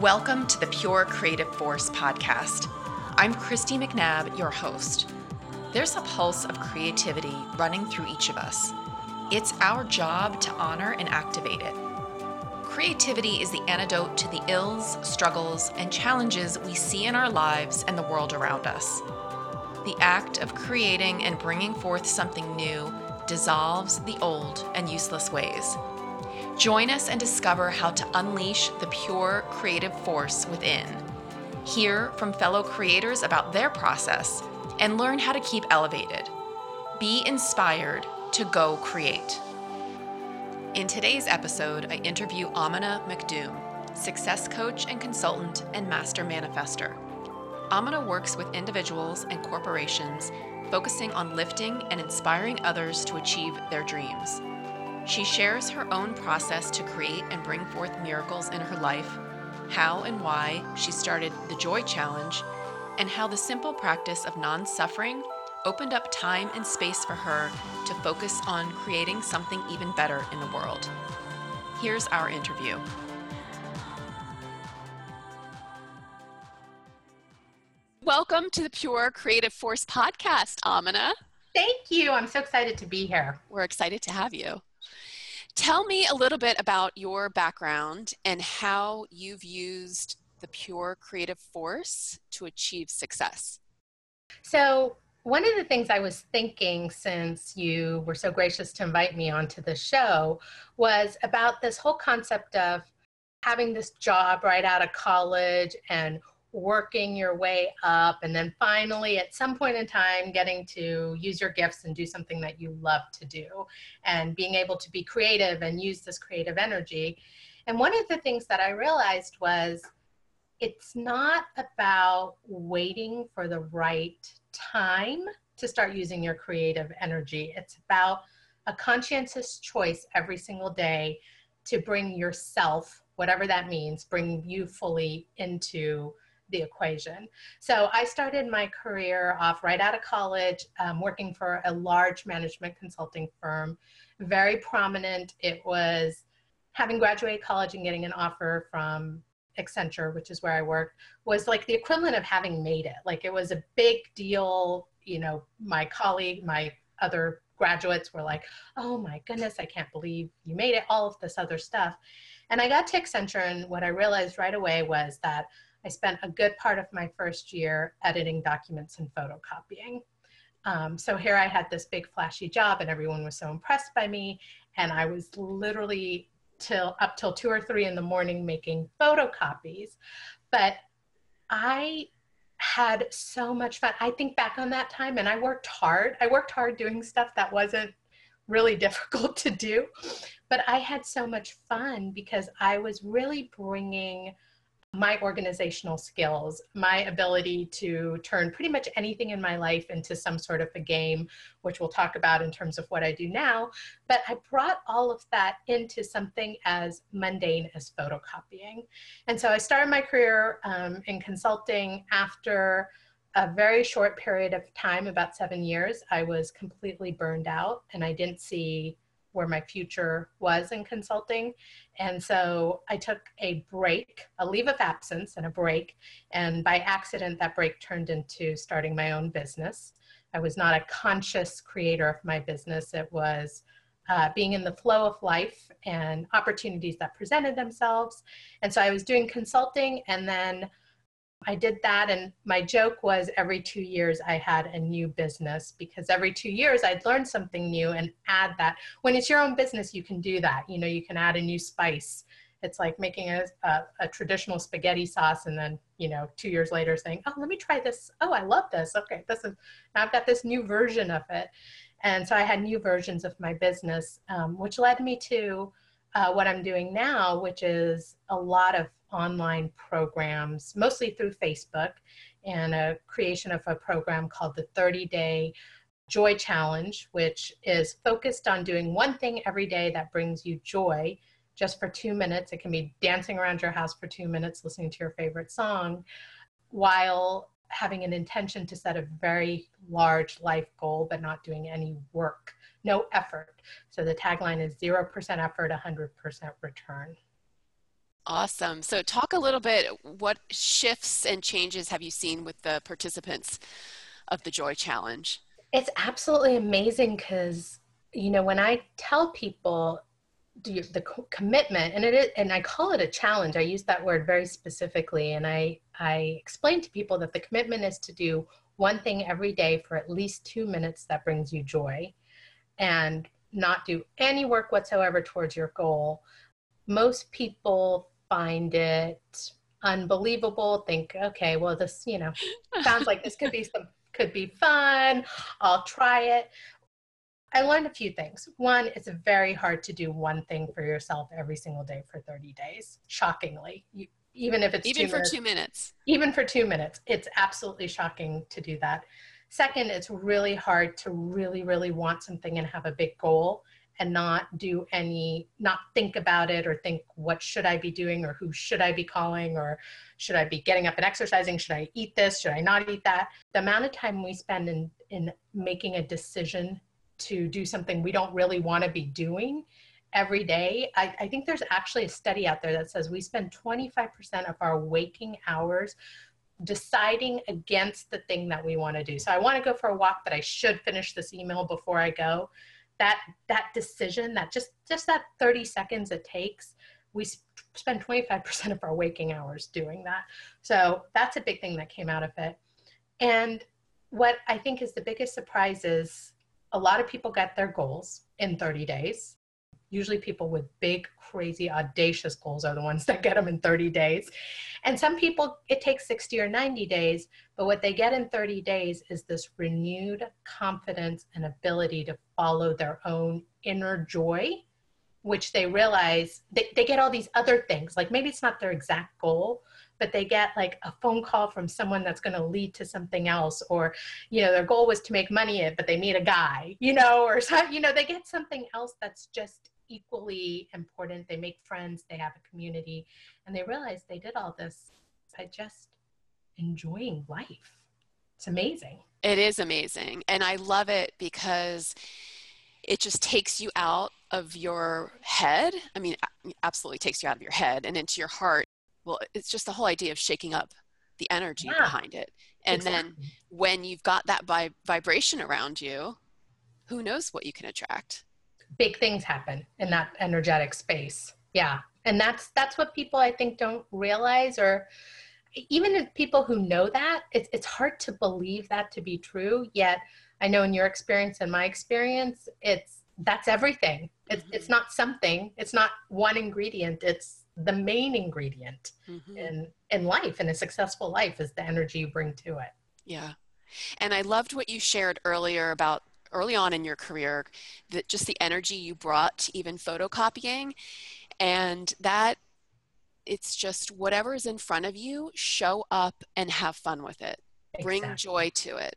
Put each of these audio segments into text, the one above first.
Welcome to the Pure Creative Force podcast. I'm Christy McNabb, your host. There's a pulse of creativity running through each of us. It's our job to honor and activate it. Creativity is the antidote to the ills, struggles, and challenges we see in our lives and the world around us. The act of creating and bringing forth something new dissolves the old and useless ways. Join us and discover how to unleash the pure creative force within. Hear from fellow creators about their process and learn how to keep elevated. Be inspired to go create. In today's episode, I interview Amina Makhdoom, success coach and consultant and master manifester. Amina works with individuals and corporations focusing on lifting and inspiring others to achieve their dreams. She shares her own process to create and bring forth miracles in her life, how and why she started the Joy Challenge, and how the simple practice of non suffering opened up time and space for her to focus on creating something even better in the world. Here's our interview. Welcome to the Pure Creative Force podcast, Amina. Thank you. I'm so excited to be here. We're excited to have you. Tell me a little bit about your background and how you've used the pure creative force to achieve success. So, one of the things I was thinking since you were so gracious to invite me onto the show was about this whole concept of having this job right out of college and working your way up and then finally at some point in time getting to use your gifts and do something that you love to do and being able to be creative and use this creative energy. And one of the things that i realized was it's not about waiting for the right time to start using your creative energy. It's about a conscientious choice every single day to bring yourself whatever that means bring you fully into the equation. So I started my career off right out of college, um, working for a large management consulting firm, very prominent. It was having graduated college and getting an offer from Accenture, which is where I worked, was like the equivalent of having made it. Like it was a big deal. You know, my colleague, my other graduates were like, oh my goodness, I can't believe you made it, all of this other stuff. And I got to Accenture, and what I realized right away was that I spent a good part of my first year editing documents and photocopying. Um, so here I had this big flashy job and everyone was so impressed by me. And I was literally till up till two or three in the morning making photocopies. But I had so much fun. I think back on that time and I worked hard. I worked hard doing stuff that wasn't really difficult to do. But I had so much fun because I was really bringing my organizational skills, my ability to turn pretty much anything in my life into some sort of a game, which we'll talk about in terms of what I do now. But I brought all of that into something as mundane as photocopying. And so I started my career um, in consulting after a very short period of time, about seven years. I was completely burned out and I didn't see where my future was in consulting. And so I took a break, a leave of absence and a break. And by accident, that break turned into starting my own business. I was not a conscious creator of my business. It was uh, being in the flow of life and opportunities that presented themselves. And so I was doing consulting and then I did that, and my joke was every two years I had a new business because every two years I'd learn something new and add that. When it's your own business, you can do that. You know, you can add a new spice. It's like making a, a, a traditional spaghetti sauce and then, you know, two years later saying, oh, let me try this. Oh, I love this. Okay, this is, now I've got this new version of it. And so I had new versions of my business, um, which led me to uh, what I'm doing now, which is a lot of online programs, mostly through Facebook, and a creation of a program called the 30 Day Joy Challenge, which is focused on doing one thing every day that brings you joy just for two minutes. It can be dancing around your house for two minutes, listening to your favorite song, while having an intention to set a very large life goal, but not doing any work, no effort. So the tagline is 0% effort, 100% return. Awesome. So, talk a little bit what shifts and changes have you seen with the participants of the Joy Challenge? It's absolutely amazing because, you know, when I tell people do the commitment and it is, and I call it a challenge. I use that word very specifically and I I explain to people that the commitment is to do one thing every day for at least 2 minutes that brings you joy and not do any work whatsoever towards your goal. Most people find it unbelievable, think, okay, well this, you know, sounds like this could be some could be fun. I'll try it. I learned a few things. One, it's very hard to do one thing for yourself every single day for 30 days. Shockingly, you, even if it's even two for minutes, two minutes. Even for two minutes, it's absolutely shocking to do that. Second, it's really hard to really, really want something and have a big goal and not do any, not think about it or think what should I be doing or who should I be calling or should I be getting up and exercising? Should I eat this? Should I not eat that? The amount of time we spend in in making a decision to do something we don't really want to be doing every day. I, I, think there's actually a study out there that says we spend 25% of our waking hours deciding against the thing that we want to do. So I want to go for a walk, but I should finish this email before I go. That that decision, that just just that 30 seconds it takes, we spend 25% of our waking hours doing that. So that's a big thing that came out of it. And what I think is the biggest surprise is a lot of people get their goals in 30 days. Usually, people with big, crazy, audacious goals are the ones that get them in 30 days. And some people, it takes 60 or 90 days, but what they get in 30 days is this renewed confidence and ability to follow their own inner joy, which they realize they, they get all these other things. Like maybe it's not their exact goal, but they get like a phone call from someone that's going to lead to something else or you know their goal was to make money but they meet a guy you know or you know they get something else that's just equally important. They make friends they have a community and they realize they did all this by just enjoying life. It's amazing. It is amazing and i love it because it just takes you out of your head. I mean absolutely takes you out of your head and into your heart. Well it's just the whole idea of shaking up the energy yeah, behind it. And exactly. then when you've got that vi- vibration around you who knows what you can attract big things happen in that energetic space. Yeah. And that's that's what people i think don't realize or even if people who know that it's, it's hard to believe that to be true. Yet i know in your experience and my experience it's that's everything. It's, mm-hmm. it's not something. It's not one ingredient. It's the main ingredient mm-hmm. in in life. In a successful life is the energy you bring to it. Yeah. And i loved what you shared earlier about early on in your career that just the energy you brought to even photocopying and that it's just whatever is in front of you show up and have fun with it exactly. bring joy to it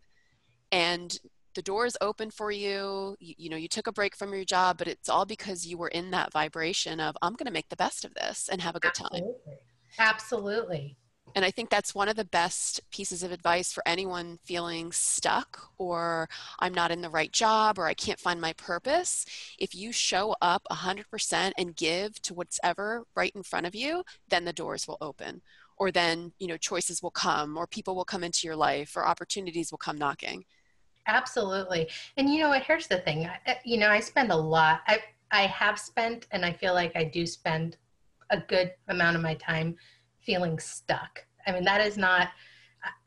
and the door is open for you. you. you know you took a break from your job but it's all because you were in that vibration of i'm going to make the best of this and have a good absolutely. time absolutely and i think that's one of the best pieces of advice for anyone feeling stuck or i'm not in the right job or i can't find my purpose if you show up 100% and give to whatever right in front of you then the doors will open or then you know choices will come or people will come into your life or opportunities will come knocking Absolutely. And you know what? Here's the thing. You know, I spend a lot. I I have spent, and I feel like I do spend a good amount of my time feeling stuck. I mean, that is not.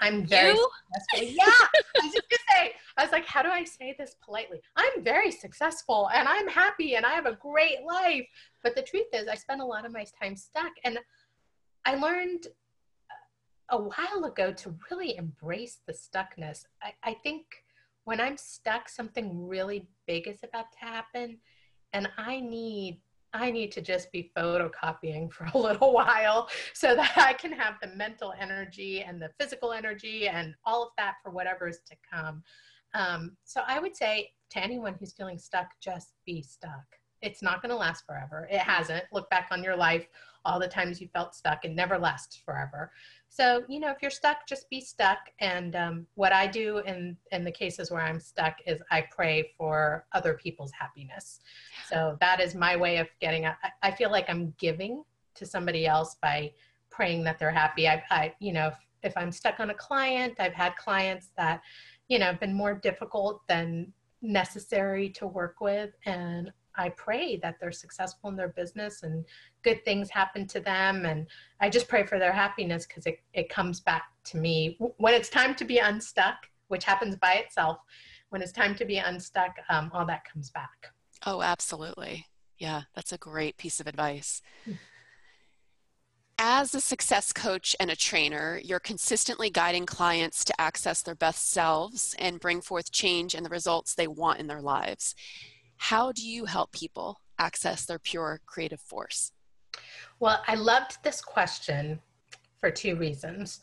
I'm very you? successful. Yeah, I was just gonna say. I was like, how do I say this politely? I'm very successful, and I'm happy, and I have a great life. But the truth is, I spend a lot of my time stuck, and I learned a while ago to really embrace the stuckness. I, I think when I'm stuck, something really big is about to happen, and I need I need to just be photocopying for a little while so that I can have the mental energy and the physical energy and all of that for whatever is to come. Um, so I would say to anyone who's feeling stuck, just be stuck. It's not going to last forever. It hasn't. Look back on your life, all the times you felt stuck. It never lasts forever. So, you know, if you're stuck, just be stuck. And um, what I do in, in the cases where I'm stuck is I pray for other people's happiness. So that is my way of getting, I, I feel like I'm giving to somebody else by praying that they're happy. I, I you know, if, if I'm stuck on a client, I've had clients that, you know, have been more difficult than necessary to work with. And I pray that they're successful in their business and good things happen to them. And I just pray for their happiness because it, it comes back to me when it's time to be unstuck, which happens by itself. When it's time to be unstuck, um, all that comes back. Oh, absolutely. Yeah, that's a great piece of advice. Hmm. As a success coach and a trainer, you're consistently guiding clients to access their best selves and bring forth change and the results they want in their lives. How do you help people access their pure creative force? Well, I loved this question for two reasons.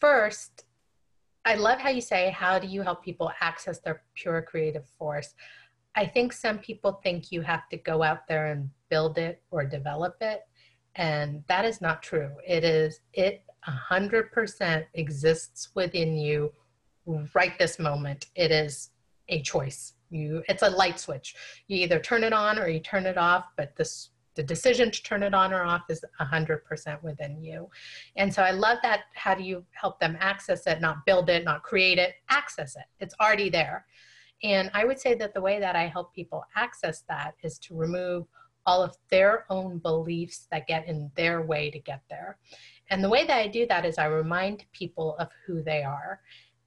First, I love how you say, How do you help people access their pure creative force? I think some people think you have to go out there and build it or develop it. And that is not true. It is, it 100% exists within you right this moment. It is a choice you it's a light switch. You either turn it on or you turn it off but this the decision to turn it on or off is 100% within you. And so i love that how do you help them access it not build it not create it access it. It's already there. And i would say that the way that i help people access that is to remove all of their own beliefs that get in their way to get there. And the way that i do that is i remind people of who they are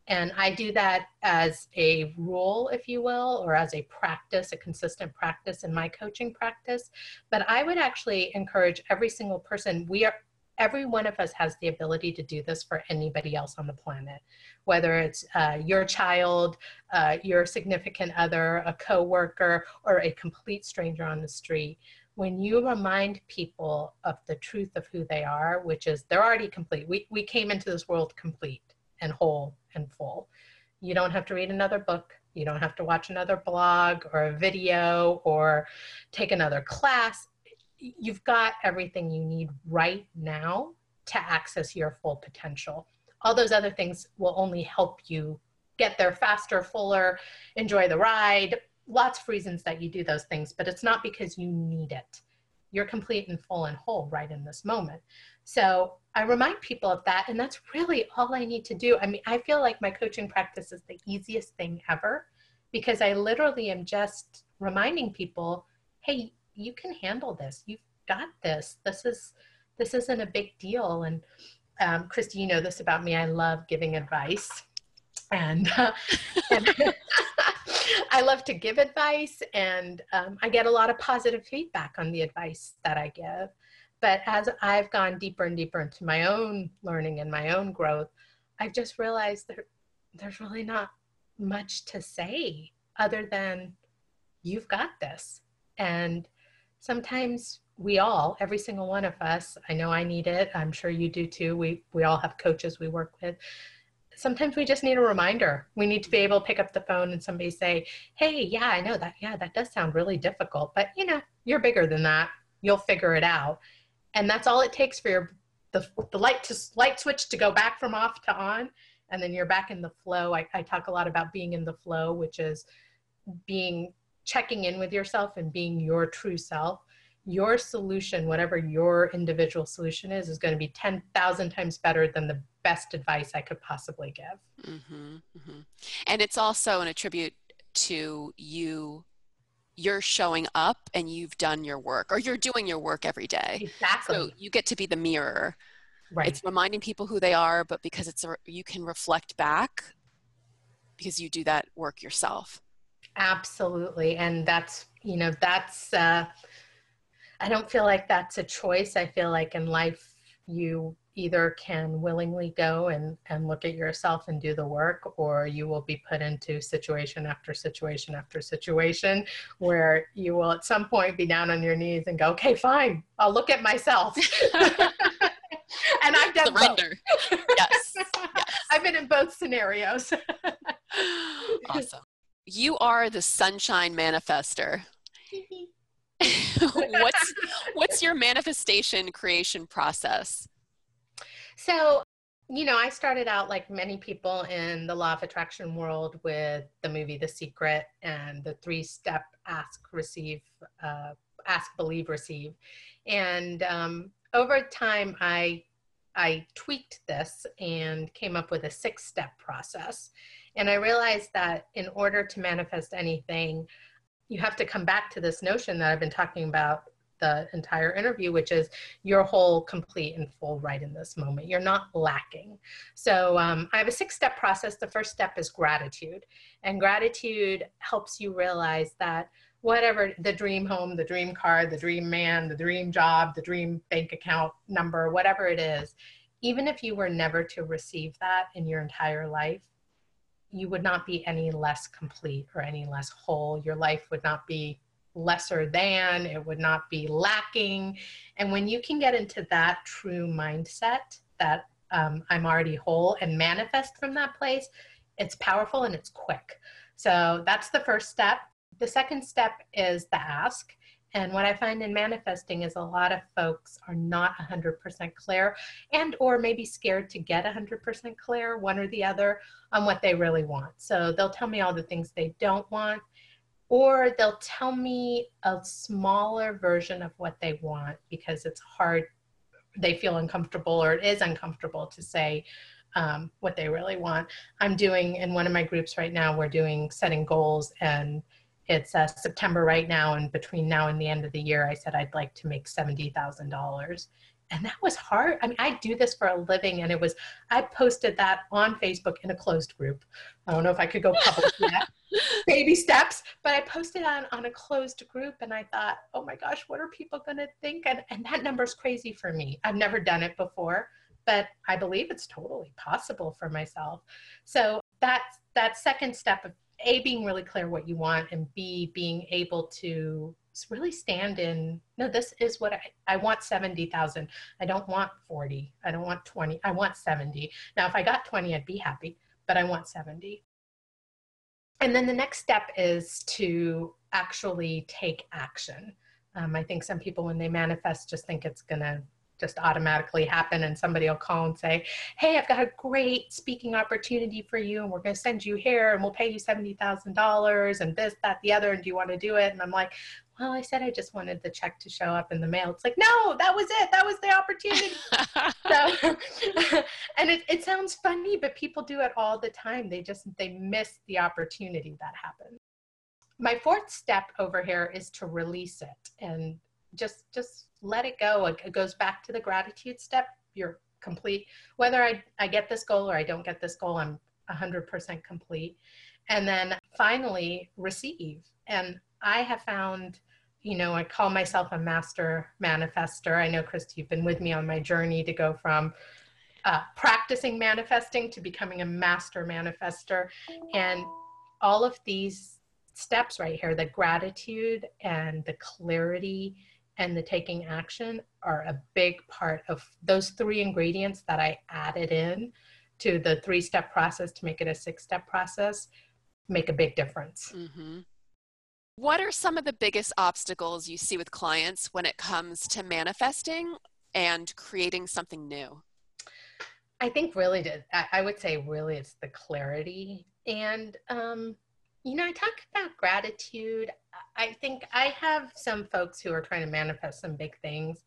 and I do that as a rule, if you will, or as a practice, a consistent practice in my coaching practice. But I would actually encourage every single person, we are, every one of us has the ability to do this for anybody else on the planet, whether it's uh, your child, uh, your significant other, a coworker, or a complete stranger on the street. When you remind people of the truth of who they are, which is they're already complete. We, we came into this world complete and whole and full. You don't have to read another book. You don't have to watch another blog or a video or take another class. You've got everything you need right now to access your full potential. All those other things will only help you get there faster, fuller, enjoy the ride. Lots of reasons that you do those things, but it's not because you need it. You're complete and full and whole right in this moment. So I remind people of that, and that's really all I need to do. I mean, I feel like my coaching practice is the easiest thing ever because I literally am just reminding people, hey, you can handle this. You've got this. This is this isn't a big deal. And um, Christy, you know this about me. I love giving advice, and, uh, and I love to give advice, and um, I get a lot of positive feedback on the advice that I give. But as I've gone deeper and deeper into my own learning and my own growth, I've just realized that there's really not much to say other than you've got this. And sometimes we all, every single one of us, I know I need it. I'm sure you do too. We we all have coaches we work with. Sometimes we just need a reminder. We need to be able to pick up the phone and somebody say, "Hey, yeah, I know that. Yeah, that does sound really difficult, but you know, you're bigger than that. You'll figure it out." and that's all it takes for your the, the light to light switch to go back from off to on and then you're back in the flow I, I talk a lot about being in the flow which is being checking in with yourself and being your true self your solution whatever your individual solution is is going to be 10,000 times better than the best advice i could possibly give mm-hmm, mm-hmm. and it's also an attribute to you you're showing up and you've done your work or you're doing your work every day. Exactly. So you get to be the mirror. Right. It's reminding people who they are, but because it's a, you can reflect back because you do that work yourself. Absolutely. And that's, you know, that's, uh, I don't feel like that's a choice. I feel like in life you either can willingly go and, and look at yourself and do the work, or you will be put into situation after situation after situation where you will at some point be down on your knees and go, okay, fine, I'll look at myself. and I've done Surrender. both. yes. yes. I've been in both scenarios. awesome. You are the sunshine manifester. what's what's your manifestation creation process? So, you know, I started out like many people in the law of attraction world with the movie The Secret and the three step ask, receive, uh, ask, believe, receive. And um, over time, I I tweaked this and came up with a six step process. And I realized that in order to manifest anything, you have to come back to this notion that I've been talking about the entire interview, which is your whole, complete, and full right in this moment. You're not lacking. So um, I have a six step process. The first step is gratitude. And gratitude helps you realize that whatever the dream home, the dream car, the dream man, the dream job, the dream bank account number, whatever it is, even if you were never to receive that in your entire life, you would not be any less complete or any less whole. Your life would not be lesser than, it would not be lacking. And when you can get into that true mindset that um, I'm already whole and manifest from that place, it's powerful and it's quick. So that's the first step. The second step is the ask. And what I find in manifesting is a lot of folks are not 100% clear and or maybe scared to get 100% clear, one or the other, on what they really want. So they'll tell me all the things they don't want or they'll tell me a smaller version of what they want because it's hard they feel uncomfortable or it is uncomfortable to say um, what they really want i'm doing in one of my groups right now we're doing setting goals and it's uh, september right now and between now and the end of the year i said i'd like to make $70000 and that was hard. I mean i do this for a living and it was i posted that on facebook in a closed group. I don't know if i could go public yet. Baby steps. But i posted on on a closed group and i thought oh my gosh what are people going to think? And, and that number's crazy for me. I've never done it before but i believe it's totally possible for myself. So that that second step of a being really clear what you want and b being able to really stand in no this is what i, I want 70000 i don't want 40 i don't want 20 i want 70 now if i got 20 i'd be happy but i want 70 and then the next step is to actually take action. Um, i think some people when they manifest just think it's going to just automatically happen and somebody will call and say hey i've got a great speaking opportunity for you and we're going to send you here and we'll pay you $70000 and this that the other and do you want to do it and i'm like well, I said I just wanted the check to show up in the mail. It's like, no, that was it. That was the opportunity. so, and it, it sounds funny, but people do it all the time. They just, they miss the opportunity that happened. My fourth step over here is to release it and just, just let it go. It goes back to the gratitude step. You're complete. Whether I, I get this goal or I don't get this goal, I'm 100% complete. And then finally, receive. And I have found you know, I call myself a master manifester. I know, Christy, you've been with me on my journey to go from uh, practicing manifesting to becoming a master manifester. And all of these steps right here the gratitude and the clarity and the taking action are a big part of those three ingredients that I added in to the three step process to make it a six step process make a big difference. Mm-hmm. What are some of the biggest obstacles you see with clients when it comes to manifesting and creating something new? I think really, I would say really it's the clarity. And, um, you know, I talk about gratitude. I think I have some folks who are trying to manifest some big things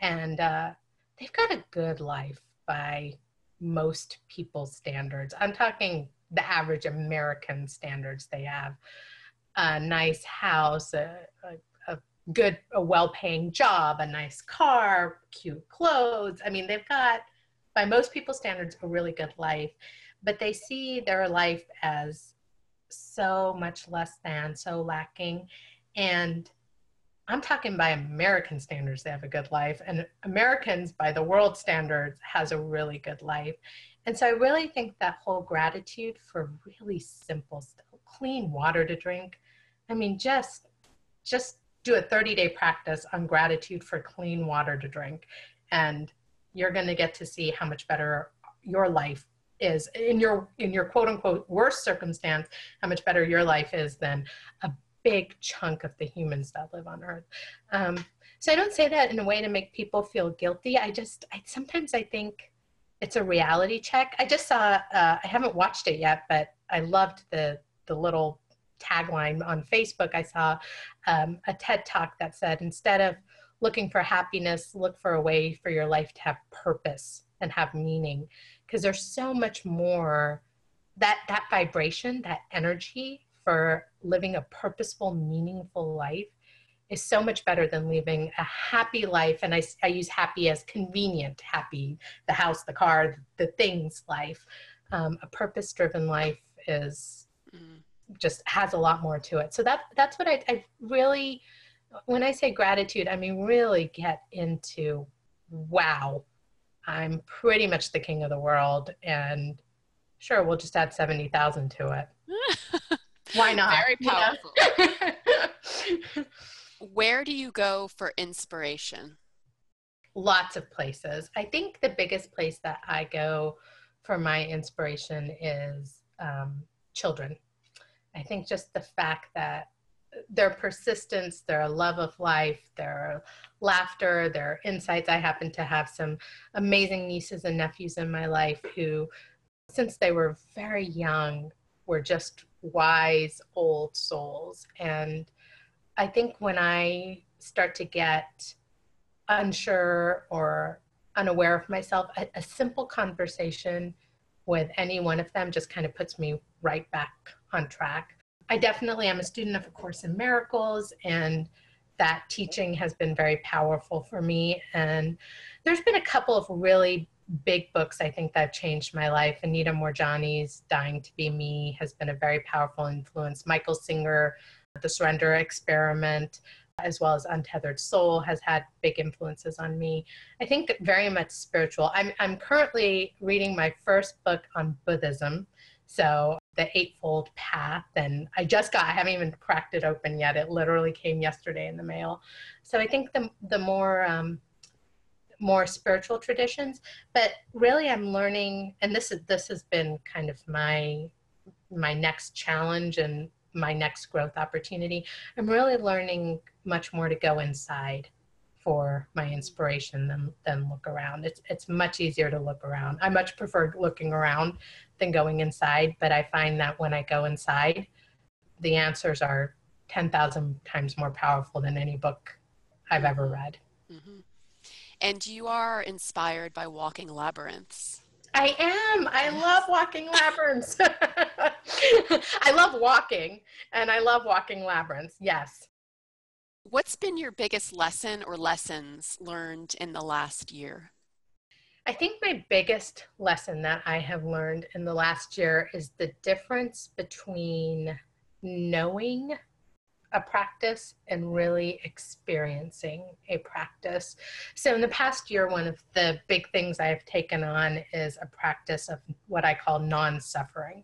and uh, they've got a good life by most people's standards. I'm talking the average American standards they have a nice house, a, a, a good, a well-paying job, a nice car, cute clothes. I mean, they've got, by most people's standards, a really good life, but they see their life as so much less than, so lacking. And I'm talking by American standards, they have a good life, and Americans by the world standards has a really good life. And so I really think that whole gratitude for really simple stuff, clean water to drink, I mean, just just do a 30 day practice on gratitude for clean water to drink, and you're going to get to see how much better your life is in your in your quote unquote worst circumstance. How much better your life is than a big chunk of the humans that live on Earth. Um, so I don't say that in a way to make people feel guilty. I just I, sometimes I think it's a reality check. I just saw uh, I haven't watched it yet, but I loved the the little tagline on Facebook, I saw um, a TED talk that said, instead of looking for happiness, look for a way for your life to have purpose and have meaning because there's so much more that that vibration, that energy for living a purposeful, meaningful life is so much better than living a happy life. And I, I use happy as convenient, happy, the house, the car, the things life. Um, a purpose driven life is mm. just has a lot more to it. So that that's what I, I really, when I say gratitude, I mean really get into, wow, I'm pretty much the king of the world. And sure, we'll just add 70,000 to it. Why not? Very powerful. Where do you go for inspiration? Lots of places. I think the biggest place that I go for my inspiration is um, children. I think just the fact that their persistence, their love of life, their laughter, their insights. I happen to have some amazing nieces and nephews in my life who, since they were very young, were just wise old souls. And I think when I start to get unsure or unaware of myself, a, a, simple conversation with any one of them just kind of puts me right back on track. I definitely am a student of A Course in Miracles, and that teaching has been very powerful for me. And there's been a couple of really big books I think that have changed my life. Anita Moorjani's Dying to Be Me has been a very powerful influence. Michael Singer, The Surrender Experiment, as well as Untethered Soul, has had big influences on me. I think very much spiritual. I'm, I'm currently reading my first book on Buddhism. So, the Eightfold Path. And I just got, I haven't even cracked it open yet. It literally came yesterday in the mail. So, I think the, the more um, more spiritual traditions but really i'm learning and this is this has been kind of my my next challenge and my next growth opportunity i'm really learning much more to go inside for my inspiration than than look around it's it's much easier to look around i much prefer looking around than going inside but i find that when i go inside the answers are 10,000 times more powerful than any book i've ever read mm-hmm and you are inspired by walking labyrinths. I am. I love walking labyrinths. I love walking and I love walking labyrinths. Yes. What's been your biggest lesson or lessons learned in the last year? I think my biggest lesson that I have learned in the last year is the difference between knowing a practice and really experiencing a practice. So, in the past year, one of the big things I've taken on is a practice of what I call non suffering.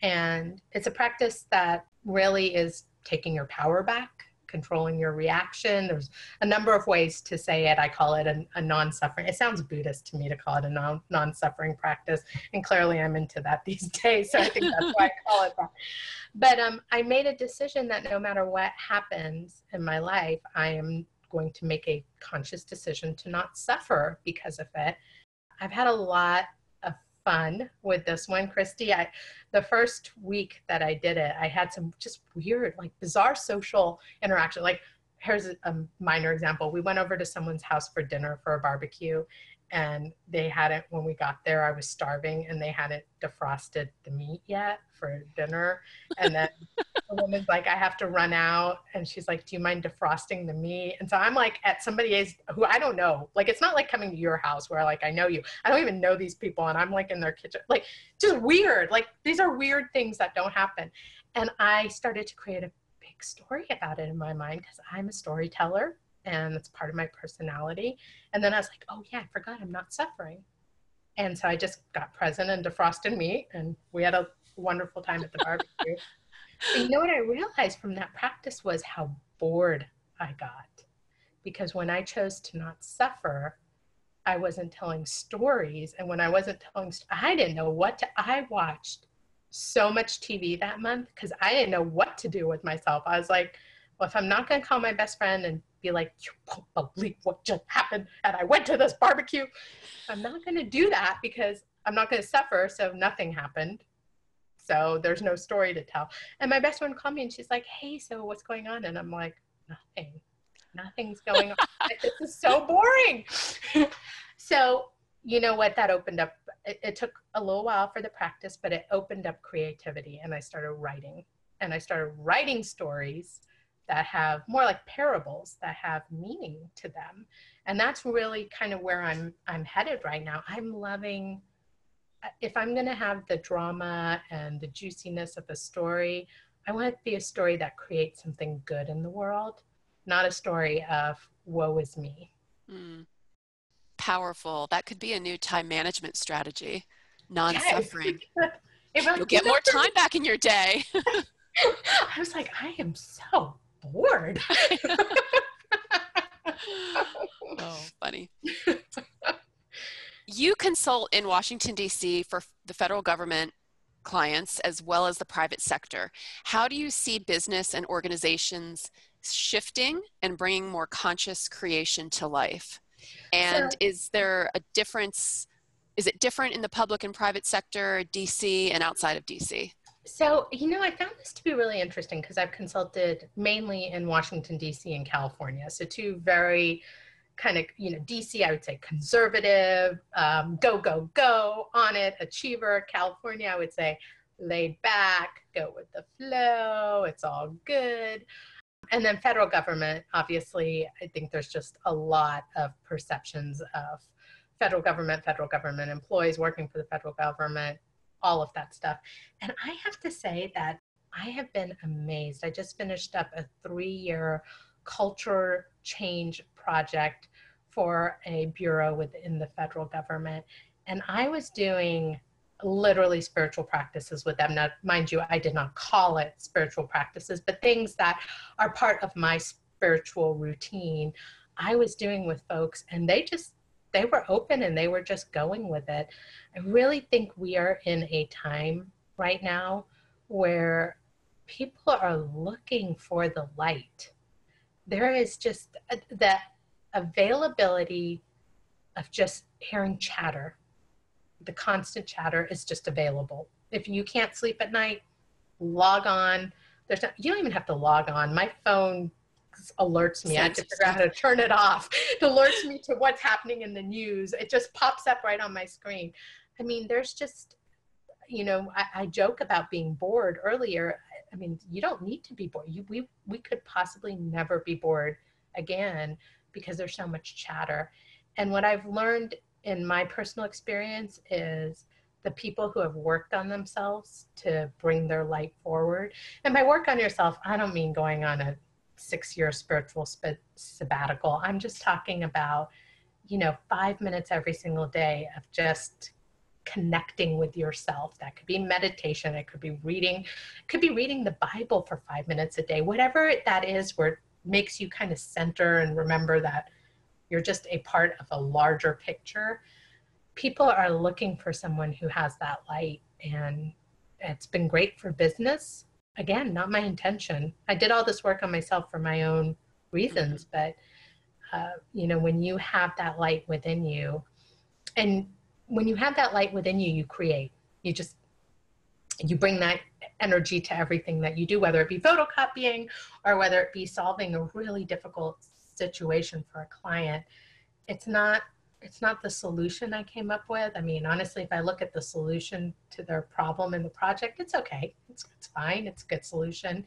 And it's a practice that really is taking your power back controlling your reaction. There's a number of ways to say it. I call it a, a non-suffering. It sounds Buddhist to me to call it a non, non-suffering practice, and clearly I'm into that these days. So I think that's why I call it that. But um, I made a decision that no matter what happens in my life, I am going to make a conscious decision to not suffer because of it. I've had a lot fun with this one, Christy. I, the first week that I did it, I had some just weird, like bizarre social interaction. Like, here's a, a minor example. We went over to someone's house for dinner for a barbecue, and they hadn't when we got there i was starving and they hadn't defrosted the meat yet for dinner and then the woman's like i have to run out and she's like do you mind defrosting the meat and so i'm like at somebody's who i don't know like it's not like coming to your house where like i know you i don't even know these people and i'm like in their kitchen like just weird like these are weird things that don't happen and i started to create a big story about it in my mind because i'm a storyteller and it's part of my personality. And then I was like, oh yeah, I forgot I'm not suffering. And so I just got present and defrosted meat, and we had a wonderful time at the barbecue. but you know what I realized from that practice was how bored I got. Because when I chose to not suffer, I wasn't telling stories. And when I wasn't telling, I didn't know what to, I watched so much TV that month because I didn't know what to do with myself. I was like, well, if I'm not going to call my best friend and be like, you won't believe what just happened, and I went to this barbecue, I'm not going to do that because I'm not going to suffer. So nothing happened. So there's no story to tell. And my best friend called me and she's like, hey, so what's going on? And I'm like, nothing, nothing's going on. this is so boring. so, you know what? That opened up, it, it took a little while for the practice, but it opened up creativity. And I started writing. And I started writing stories that have more like parables that have meaning to them. And that's really kind of where I'm I'm headed right now. I'm loving if I'm going to have the drama and the juiciness of a story, I want it to be a story that creates something good in the world, not a story of woe is me. Mm. Powerful. That could be a new time management strategy. Non-suffering. Yes. You'll get more time back in your day. I was like, I am so bored. oh, funny. You consult in Washington, D.C. for the federal government clients as well as the private sector. How do you see business and organizations shifting and bringing more conscious creation to life? And so, is there a difference? Is it different in the public and private sector, DC, and outside of DC? So, you know, I found this to be really interesting because I've consulted mainly in Washington, D.C. and California. So, two very kind of, you know, DC, I would say conservative, um, go, go, go on it, achiever. California, I would say laid back, go with the flow, it's all good. And then federal government, obviously, I think there's just a lot of perceptions of federal government, federal government employees working for the federal government, all of that stuff. And I have to say that I have been amazed. I just finished up a three year culture change project for a bureau within the federal government. And I was doing literally spiritual practices with them. Now, mind you, I did not call it spiritual practices, but things that are part of my spiritual routine, I was doing with folks, and they just they were open and they were just going with it. I really think we are in a time right now where people are looking for the light there is just uh, that availability of just hearing chatter. The constant chatter is just available. If you can't sleep at night, log on. There's not, you don't even have to log on. My phone alerts me. I have to figure out how to turn it off. It alerts me to what's happening in the news. It just pops up right on my screen. I mean, there's just, you know, I, I joke about being bored earlier. I mean, you don't need to be bored. You, we, we could possibly never be bored again because there's so much chatter. And what I've learned in my personal experience is the people who have worked on themselves to bring their light forward. And by work on yourself, I don't mean going on a six year spiritual sp- sabbatical. I'm just talking about, you know, five minutes every single day of just connecting with yourself. That could be meditation, it could be reading, it could be reading the Bible for five minutes a day, whatever that is where it makes you kind of center and remember that you're just a part of a larger picture. People are looking for someone who has that light, and it's been great for business. Again, not my intention. I did all this work on myself for my own reasons, mm-hmm. but uh, you know, when you have that light within you, and when you have that light within you, you create. You just you bring that energy to everything that you do, whether it be photocopying or whether it be solving a really difficult situation for a client. It's not it's not the solution I came up with. I mean, honestly, if I look at the solution to their problem in the project, it's okay. It's, it's fine. It's a good solution.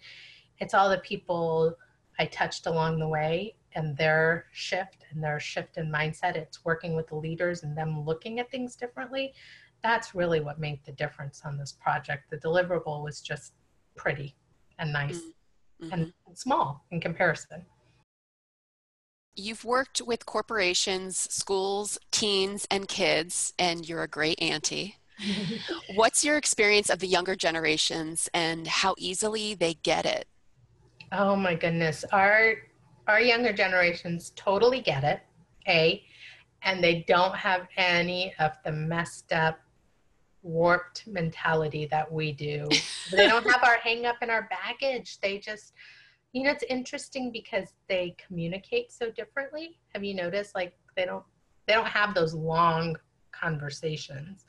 It's all the people I touched along the way and their shift and their shift in mindset. It's working with the leaders and them looking at things differently. That's really what made the difference on this project. The deliverable was just pretty and nice mm-hmm. and small in comparison. You've worked with corporations, schools, teens, and kids, and you're a great auntie. What's your experience of the younger generations and how easily they get it? Oh my goodness. Our our younger generations totally get it, A, and they don't have any of the messed up, warped mentality that we do. they don't have our hang up and our baggage. They just, you know, it's interesting because they communicate so differently. Have you noticed? Like they don't, they don't have those long conversations.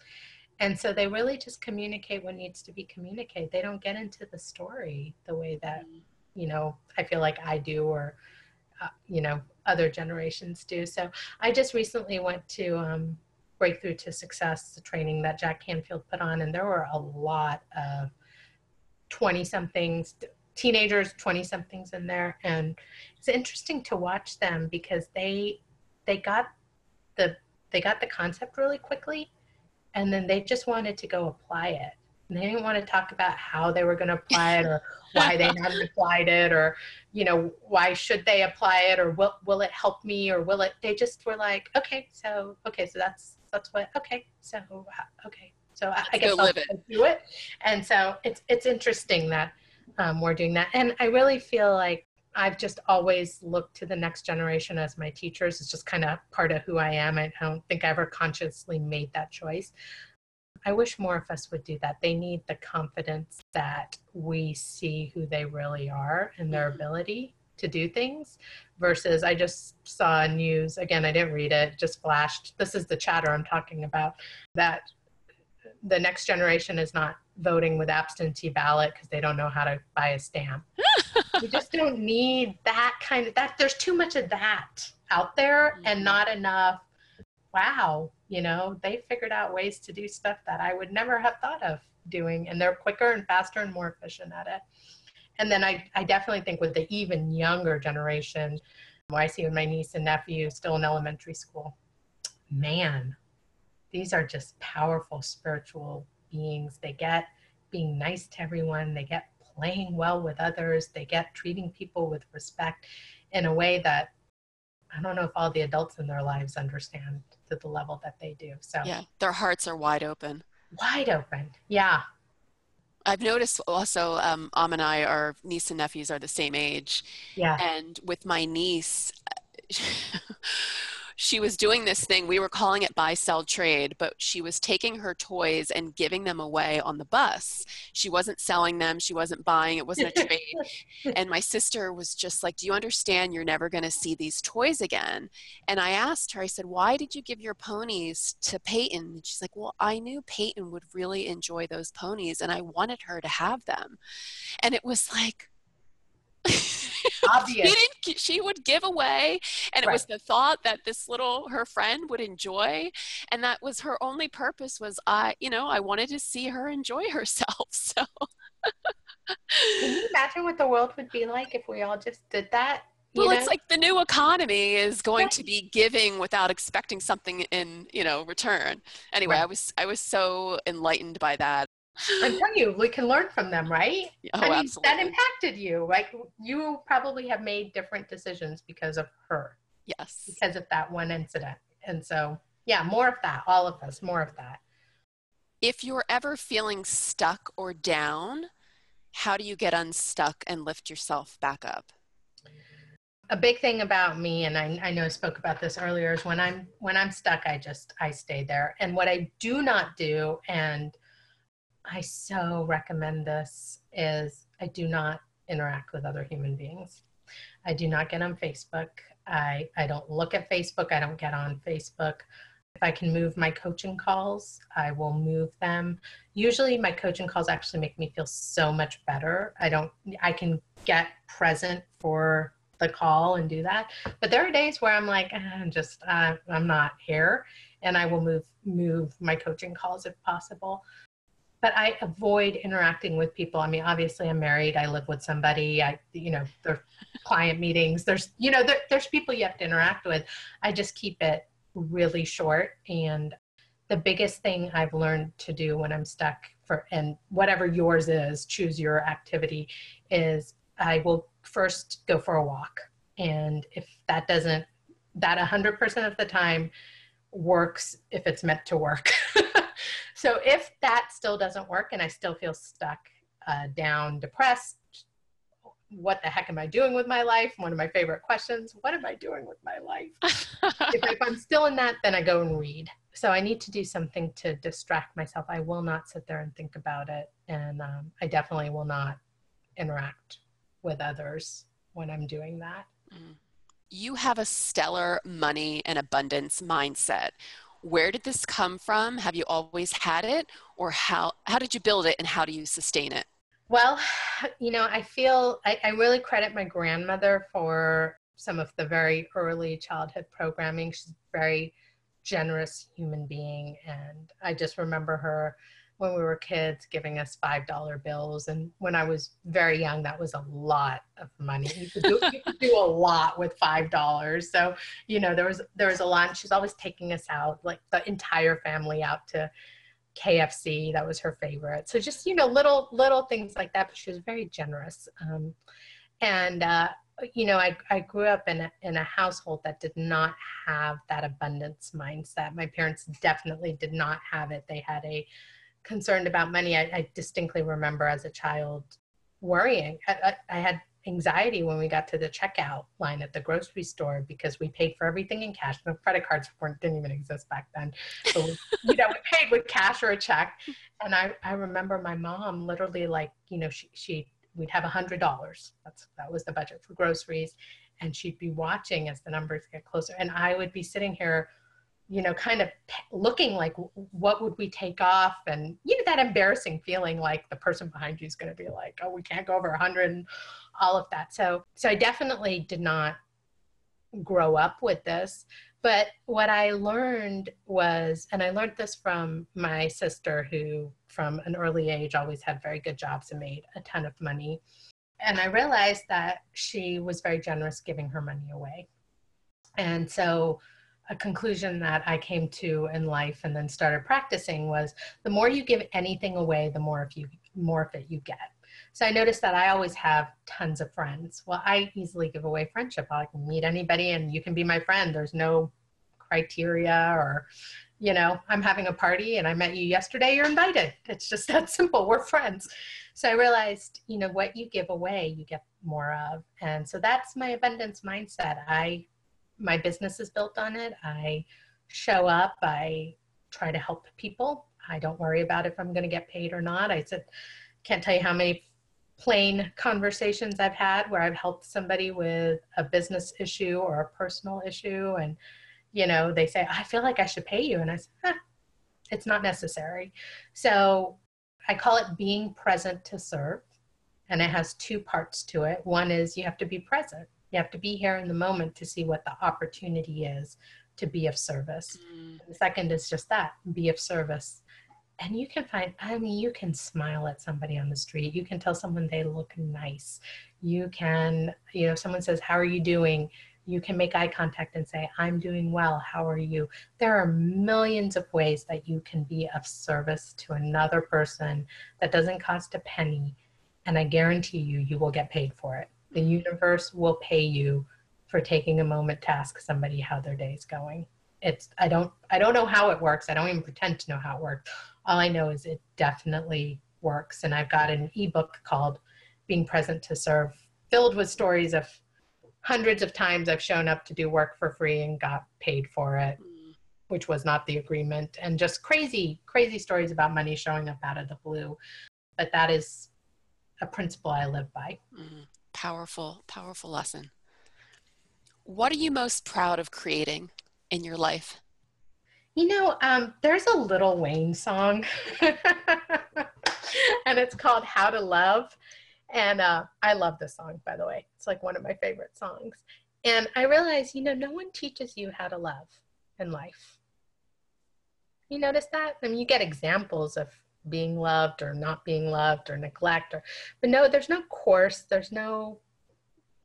And so they really just communicate what needs to be communicated. They don't get into the story the way that. You know, I feel like I do or uh, you know other generations do. So I just recently went to um, Breakthrough to Success, the training that Jack Canfield put on, and there were a lot of 20 somethings, teenagers, 20 somethings in there. And it's interesting to watch them because they, they got the, they got the concept really quickly and then they just wanted to go apply it. And they didn't want to talk about how they were going to apply it or why they hadn't applied it or, you know, why should they apply it or will, will it help me or will it, they just were like, okay, so, okay, so that's, that's what, okay, so, okay, so I, I guess I'll it. do it. And so it's, it's interesting that um, we're doing that. And I really feel like I've just always looked to the next generation as my teachers. It's just kind of part of who I am. I don't think I ever consciously made that choice. I wish more of us would do that. They need the confidence that we see who they really are and their mm-hmm. ability to do things versus I just saw news again I didn't read it just flashed this is the chatter I'm talking about that the next generation is not voting with absentee ballot because they don't know how to buy a stamp. we just don't need that kind of that there's too much of that out there and mm-hmm. not enough wow you know they figured out ways to do stuff that i would never have thought of doing and they're quicker and faster and more efficient at it. And then i, I definitely think with the even younger generation i see with my niece and nephew still in elementary school man these are just powerful spiritual beings. They get being nice to everyone. They get playing well with others. They get treating people with respect in a way that I don't know if all the adults in their lives understand to the level that they do. So yeah, their hearts are wide open. Wide open. Yeah. I've noticed also, um, Am and I, our niece and nephews are the same age. Yeah. And with my niece, she was doing this thing we were calling it buy sell trade but she was taking her toys and giving them away on the bus. She wasn't selling them she wasn't buying it wasn't a trade. And my sister was just like do you understand? You're never going to see these toys again. And i asked her i said why did you give your ponies to peyton? And she's like well i knew peyton would really enjoy those ponies and i wanted her to have them. And it was like Obvious. she, she would give away, and right. it was the thought that this little her friend would enjoy, and that was her only purpose. Was I, you know, I wanted to see her enjoy herself. So. Can you imagine what the world would be like if we all just did that? well know? it's like the new economy is going right. to be giving without expecting something in you know return anyway right. i was i was so enlightened by that I'm telling you, we can learn from them, right? Oh, I mean, absolutely. that impacted you. Like you probably have made different decisions because of her. Yes. Because of that one incident. And so, yeah, more of that. All of us, more of that. If you're ever feeling stuck or down, how do you get unstuck and lift yourself back up? a big thing about me and I, I know i spoke about this earlier is when i'm when i'm stuck i just i stay there and what i do not do and I so recommend this is I do not interact with other human beings. I do not get on Facebook. I, I don't look at Facebook. I don't get on Facebook. If I can move my coaching calls, I will move them. Usually my coaching calls actually make me feel so much better. I don't I can get present for the call and do that. But there are days where I'm like, I'm ah, just uh, I'm not here and I will move move my coaching calls if possible but I avoid interacting with people. I mean, obviously, I'm married. I live with somebody. I, you know, there's client meetings. There's, you know, there, there's people you have to interact with. I just keep it really short. And the biggest thing I've learned to do when I'm stuck for, and whatever yours is, choose your activity, is I will first go for a walk. And if that doesn't, that 100% of the time works if it's meant to work. so if that still doesn't work and I still feel stuck, uh, down, depressed, what the heck am I doing with my life? One of my favorite questions, what am I doing with my life? if, if, I'm still in that, then I go and read. So I need to do something to distract myself. I will not sit there and think about it. And um, I definitely will not interact with others when I'm doing that. Mm. You have a stellar money and abundance mindset where did this come from? Have you always had it? Or how, how did you build it and how do you sustain it? Well, you know, I feel I, I really credit my grandmother for some of the very early childhood programming. She's a very generous human being. And I just remember her when we were kids giving us five dollar bills. And when i was very young that was a lot of money. You could do, you could do a lot with five dollars. So you know there was there was a lot. She's always taking us out like the entire family out to kfc that was her favorite. So just you know little little things like that. But she was very generous. Um, and uh, you know I, I grew up in a, in a household that did not have that abundance mindset. My parents definitely did not have it. They had a concerned about money, I, I distinctly remember as a child worrying. I, I, I, had anxiety when we got to the checkout line at the grocery store because we paid for everything in cash. No credit cards weren't didn't even exist back then. So you know, we paid with cash or a check. And I, I remember my mom literally like, you know, she she we'd have a hundred dollars. That's that was the budget for groceries. And she'd be watching as the numbers get closer. And I would be sitting here you know, kind of looking like what would we take off, and you know that embarrassing feeling like the person behind you is going to be like, oh, we can't go over a hundred, and all of that. So, so I definitely did not grow up with this, but what I learned was, and I learned this from my sister, who from an early age always had very good jobs and made a ton of money. And I realized that she was very generous giving her money away. And so a conclusion that I came to in life and then started practicing was the more you give anything away, the more of you more of it you get. So I noticed that I always have tons of friends. Well, I easily give away friendship. I can meet anybody and you can be my friend. There's no criteria or you know, I'm having a party and I met you yesterday, you're invited. It's just that simple. We're friends. So I realized, you know, what you give away, you get more of. And so that's my abundance mindset. I my business is built on it. I show up, I try to help people. I don't worry about if I'm going to get paid or not. I said, can't tell you how many plain conversations I've had where I've helped somebody with a business issue or a personal issue. And, you know, they say, I feel like I should pay you. And I said, eh, it's not necessary. So I call it being present to serve. And it has two parts to it. One is you have to be present. You have to be here in the moment to see what the opportunity is to be of service. Mm. The second is just that be of service. And you can find, I mean, you can smile at somebody on the street. You can tell someone they look nice. You can, you know, someone says, How are you doing? You can make eye contact and say, I'm doing well. How are you? There are millions of ways that you can be of service to another person that doesn't cost a penny. And I guarantee you, you will get paid for it the universe will pay you for taking a moment to ask somebody how their day is going. It's i don't i don't know how it works. I don't even pretend to know how it works. All i know is it definitely works. And i've got an ebook called being present to serve filled with stories of hundreds of times i've shown up to do work for free and got paid for it mm. which was not the agreement. And just crazy crazy stories about money showing up out of the blue. But that is a principle i live by. Mm powerful, powerful lesson. What are you most proud of creating in your life? You know, um, there's a Lil Wayne song, and it's called How to Love. And uh, I love this song, by the way. It's like one of my favorite songs. And I realized, you know, no one teaches you how to love in life. You notice that? I mean, you get examples of being loved or not being loved or neglect or but no there's no course there's no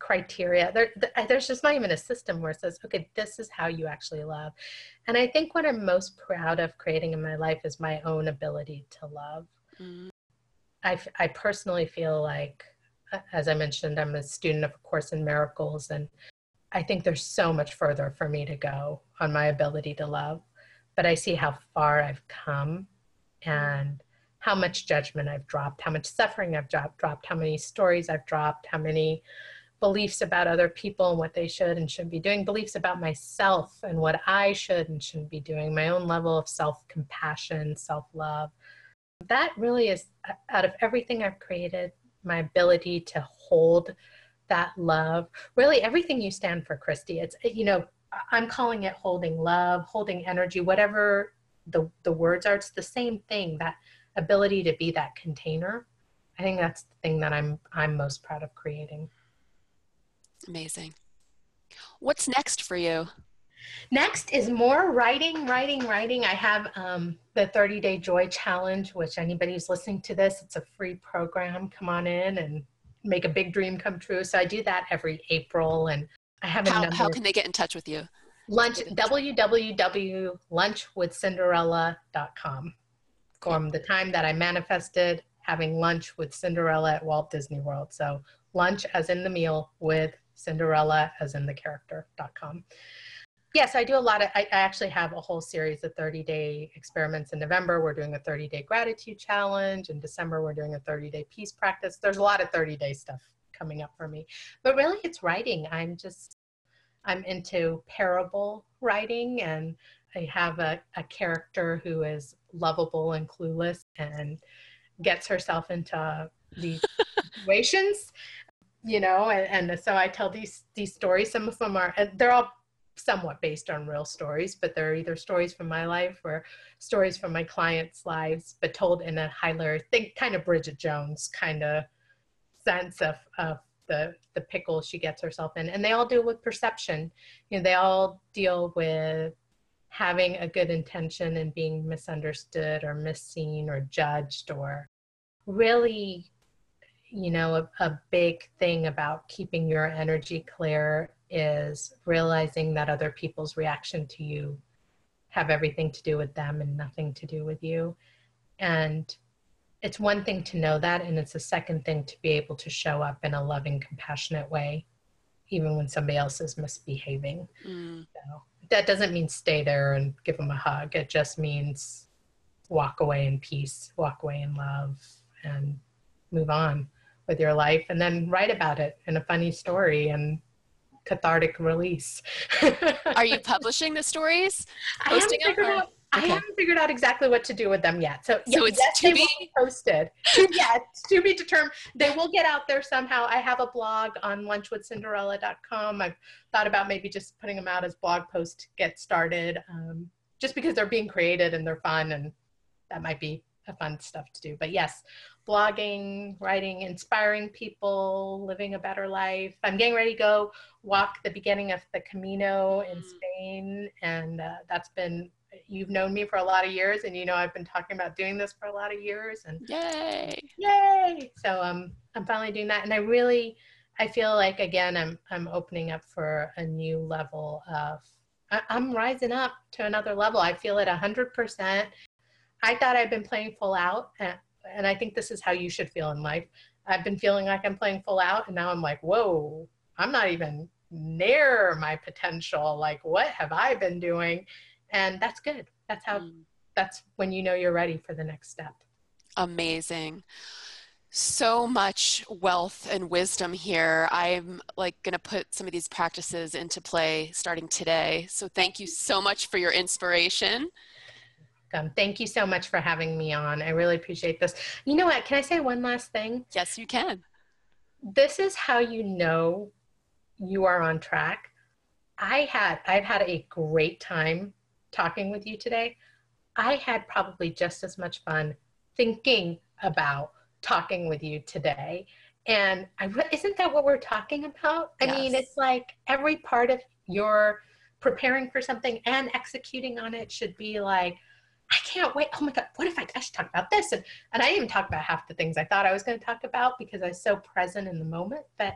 criteria. There there's just not even a system where it says okay this is how you actually love. And i think what i'm most proud of creating in my life is my own ability to love. Mm. I, I personally feel like as i mentioned i'm a student of a course in miracles and i think there's so much further for me to go on my ability to love. But i see how far i've come and how much judgment I've dropped, how much suffering I've dropped, dropped, how many stories I've dropped, how many beliefs about other people and what they should and shouldn't be doing, beliefs about myself and what I should and shouldn't be doing, my own level of self compassion, self love. That really is out of everything I've created, my ability to hold that love. Really, everything you stand for, Christy. It's, you know, I'm calling it holding love, holding energy, whatever the, the words are. It's the same thing that ability to be that container i think that's the thing that i'm i'm most proud of creating amazing What's next for you? Next is more writing, writing, writing. I have um, the 30 Day Joy Challenge, which anybody who's listening to this, it's a free program. Come on in and make a big dream come true. So I do that every April, and I have a how, number. How can they get in touch with you? Lunch www.lunchwithcinderella.com. From the time that I manifested having lunch with Cinderella at Walt Disney World. So lunch as in the meal with Cinderella as in the character.com. Yes, I do a lot of, I, I actually have a whole series of 30 day experiments in November. We're doing a 30 day gratitude challenge. In December, we're doing a 30 day peace practice. There's a lot of 30 day stuff coming up for me. But really, it's writing. I'm just, I'm into parable writing and I have a, a character who is lovable and clueless and gets herself into these situations you know and, and, so i tell these these stories. Some of them are they're all somewhat based on real stories but they're either stories from my life or stories from my clients lives but told in a hilarious think kind of bridget jones kind of sense of, of the the pickle she gets herself in. And they all deal with perception. You know they all deal with having a good intention and being misunderstood or misseen or judged or really you know a, a, big thing about keeping your energy clear is realizing that other people's reaction to you have everything to do with them and nothing to do with you and it's one thing to know that and it's a second thing to be able to show up in a loving compassionate way even when somebody else is misbehaving mm. so that doesn't mean stay there and give them a hug. It just means walk away in peace, walk away in love, and move on with your life and then write about it in a funny story and cathartic release. Are you publishing the stories? I haven't, figured out, okay. I haven't figured out exactly what to do with them yet. So, so it's yes, to be posted. yeah, to be determined. They will get out there somehow. I have a blog on lunchwithcinderella.com. I've thought about maybe just putting them out as blog posts to get started, um, just because they're being created and they're fun, and that might be a fun stuff to do. But yes, blogging, writing, inspiring people, living a better life. I'm getting ready to go walk the beginning of the Camino in mm. Spain, and uh, that's been you've known me for a lot of years and you know I've been talking about doing this for a lot of years and yay. Yay. So um I'm finally doing that. And I really I feel like again I'm I'm opening up for a new level of I, am rising up to another level. I feel it a hundred percent. I thought I'd been playing full out and, and I think this is how you should feel in life. I've been feeling like I'm playing full out and now I'm like whoa I'm not even near my potential. Like what have I been doing and that's good. That's how mm. that's when you know you're ready for the next step. Amazing. So much wealth and wisdom here. I'm like going to put some of these practices into play starting today. So thank you so much for your inspiration. Um, thank you so much for having me on. I really appreciate this. You know what? Can i say one last thing? Yes you can. This is how you know you are on track. I had i've had a great time talking with you today, I had probably just as much fun thinking about talking with you today. And I, isn't that what we're talking about? I yes. mean, it's like every part of your preparing for something and executing on it should be like, I can't wait. Oh my God, what if I, I should talk about this? And, and I didn't even talk about half the things I thought I was going to talk about because I was so present in the moment. But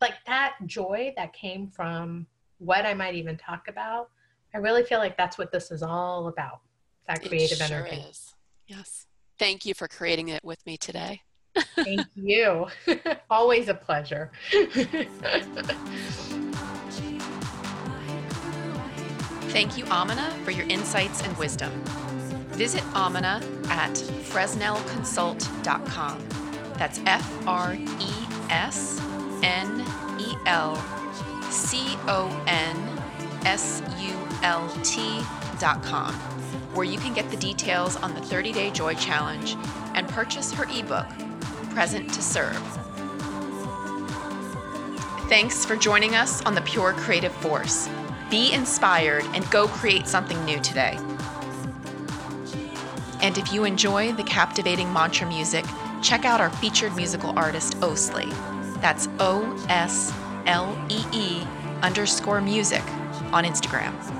like that joy that came from what I might even talk about I really feel like that's what this is all about that creative sure energy. Is. Yes. Thank you for creating it with me today. Thank you. Always a pleasure. Thank you, Amina, for your insights and wisdom. Visit Amina at fresnelconsult.com. That's F R E S N E L C O N S U lt.com, where you can get the details on the 30 Day Joy Challenge and purchase her ebook, Present to Serve. Thanks for joining us on the Pure Creative Force. Be inspired and go create something new today. And if you enjoy the captivating mantra music, check out our featured musical artist, Oslee. That's O S L E E underscore music on Instagram.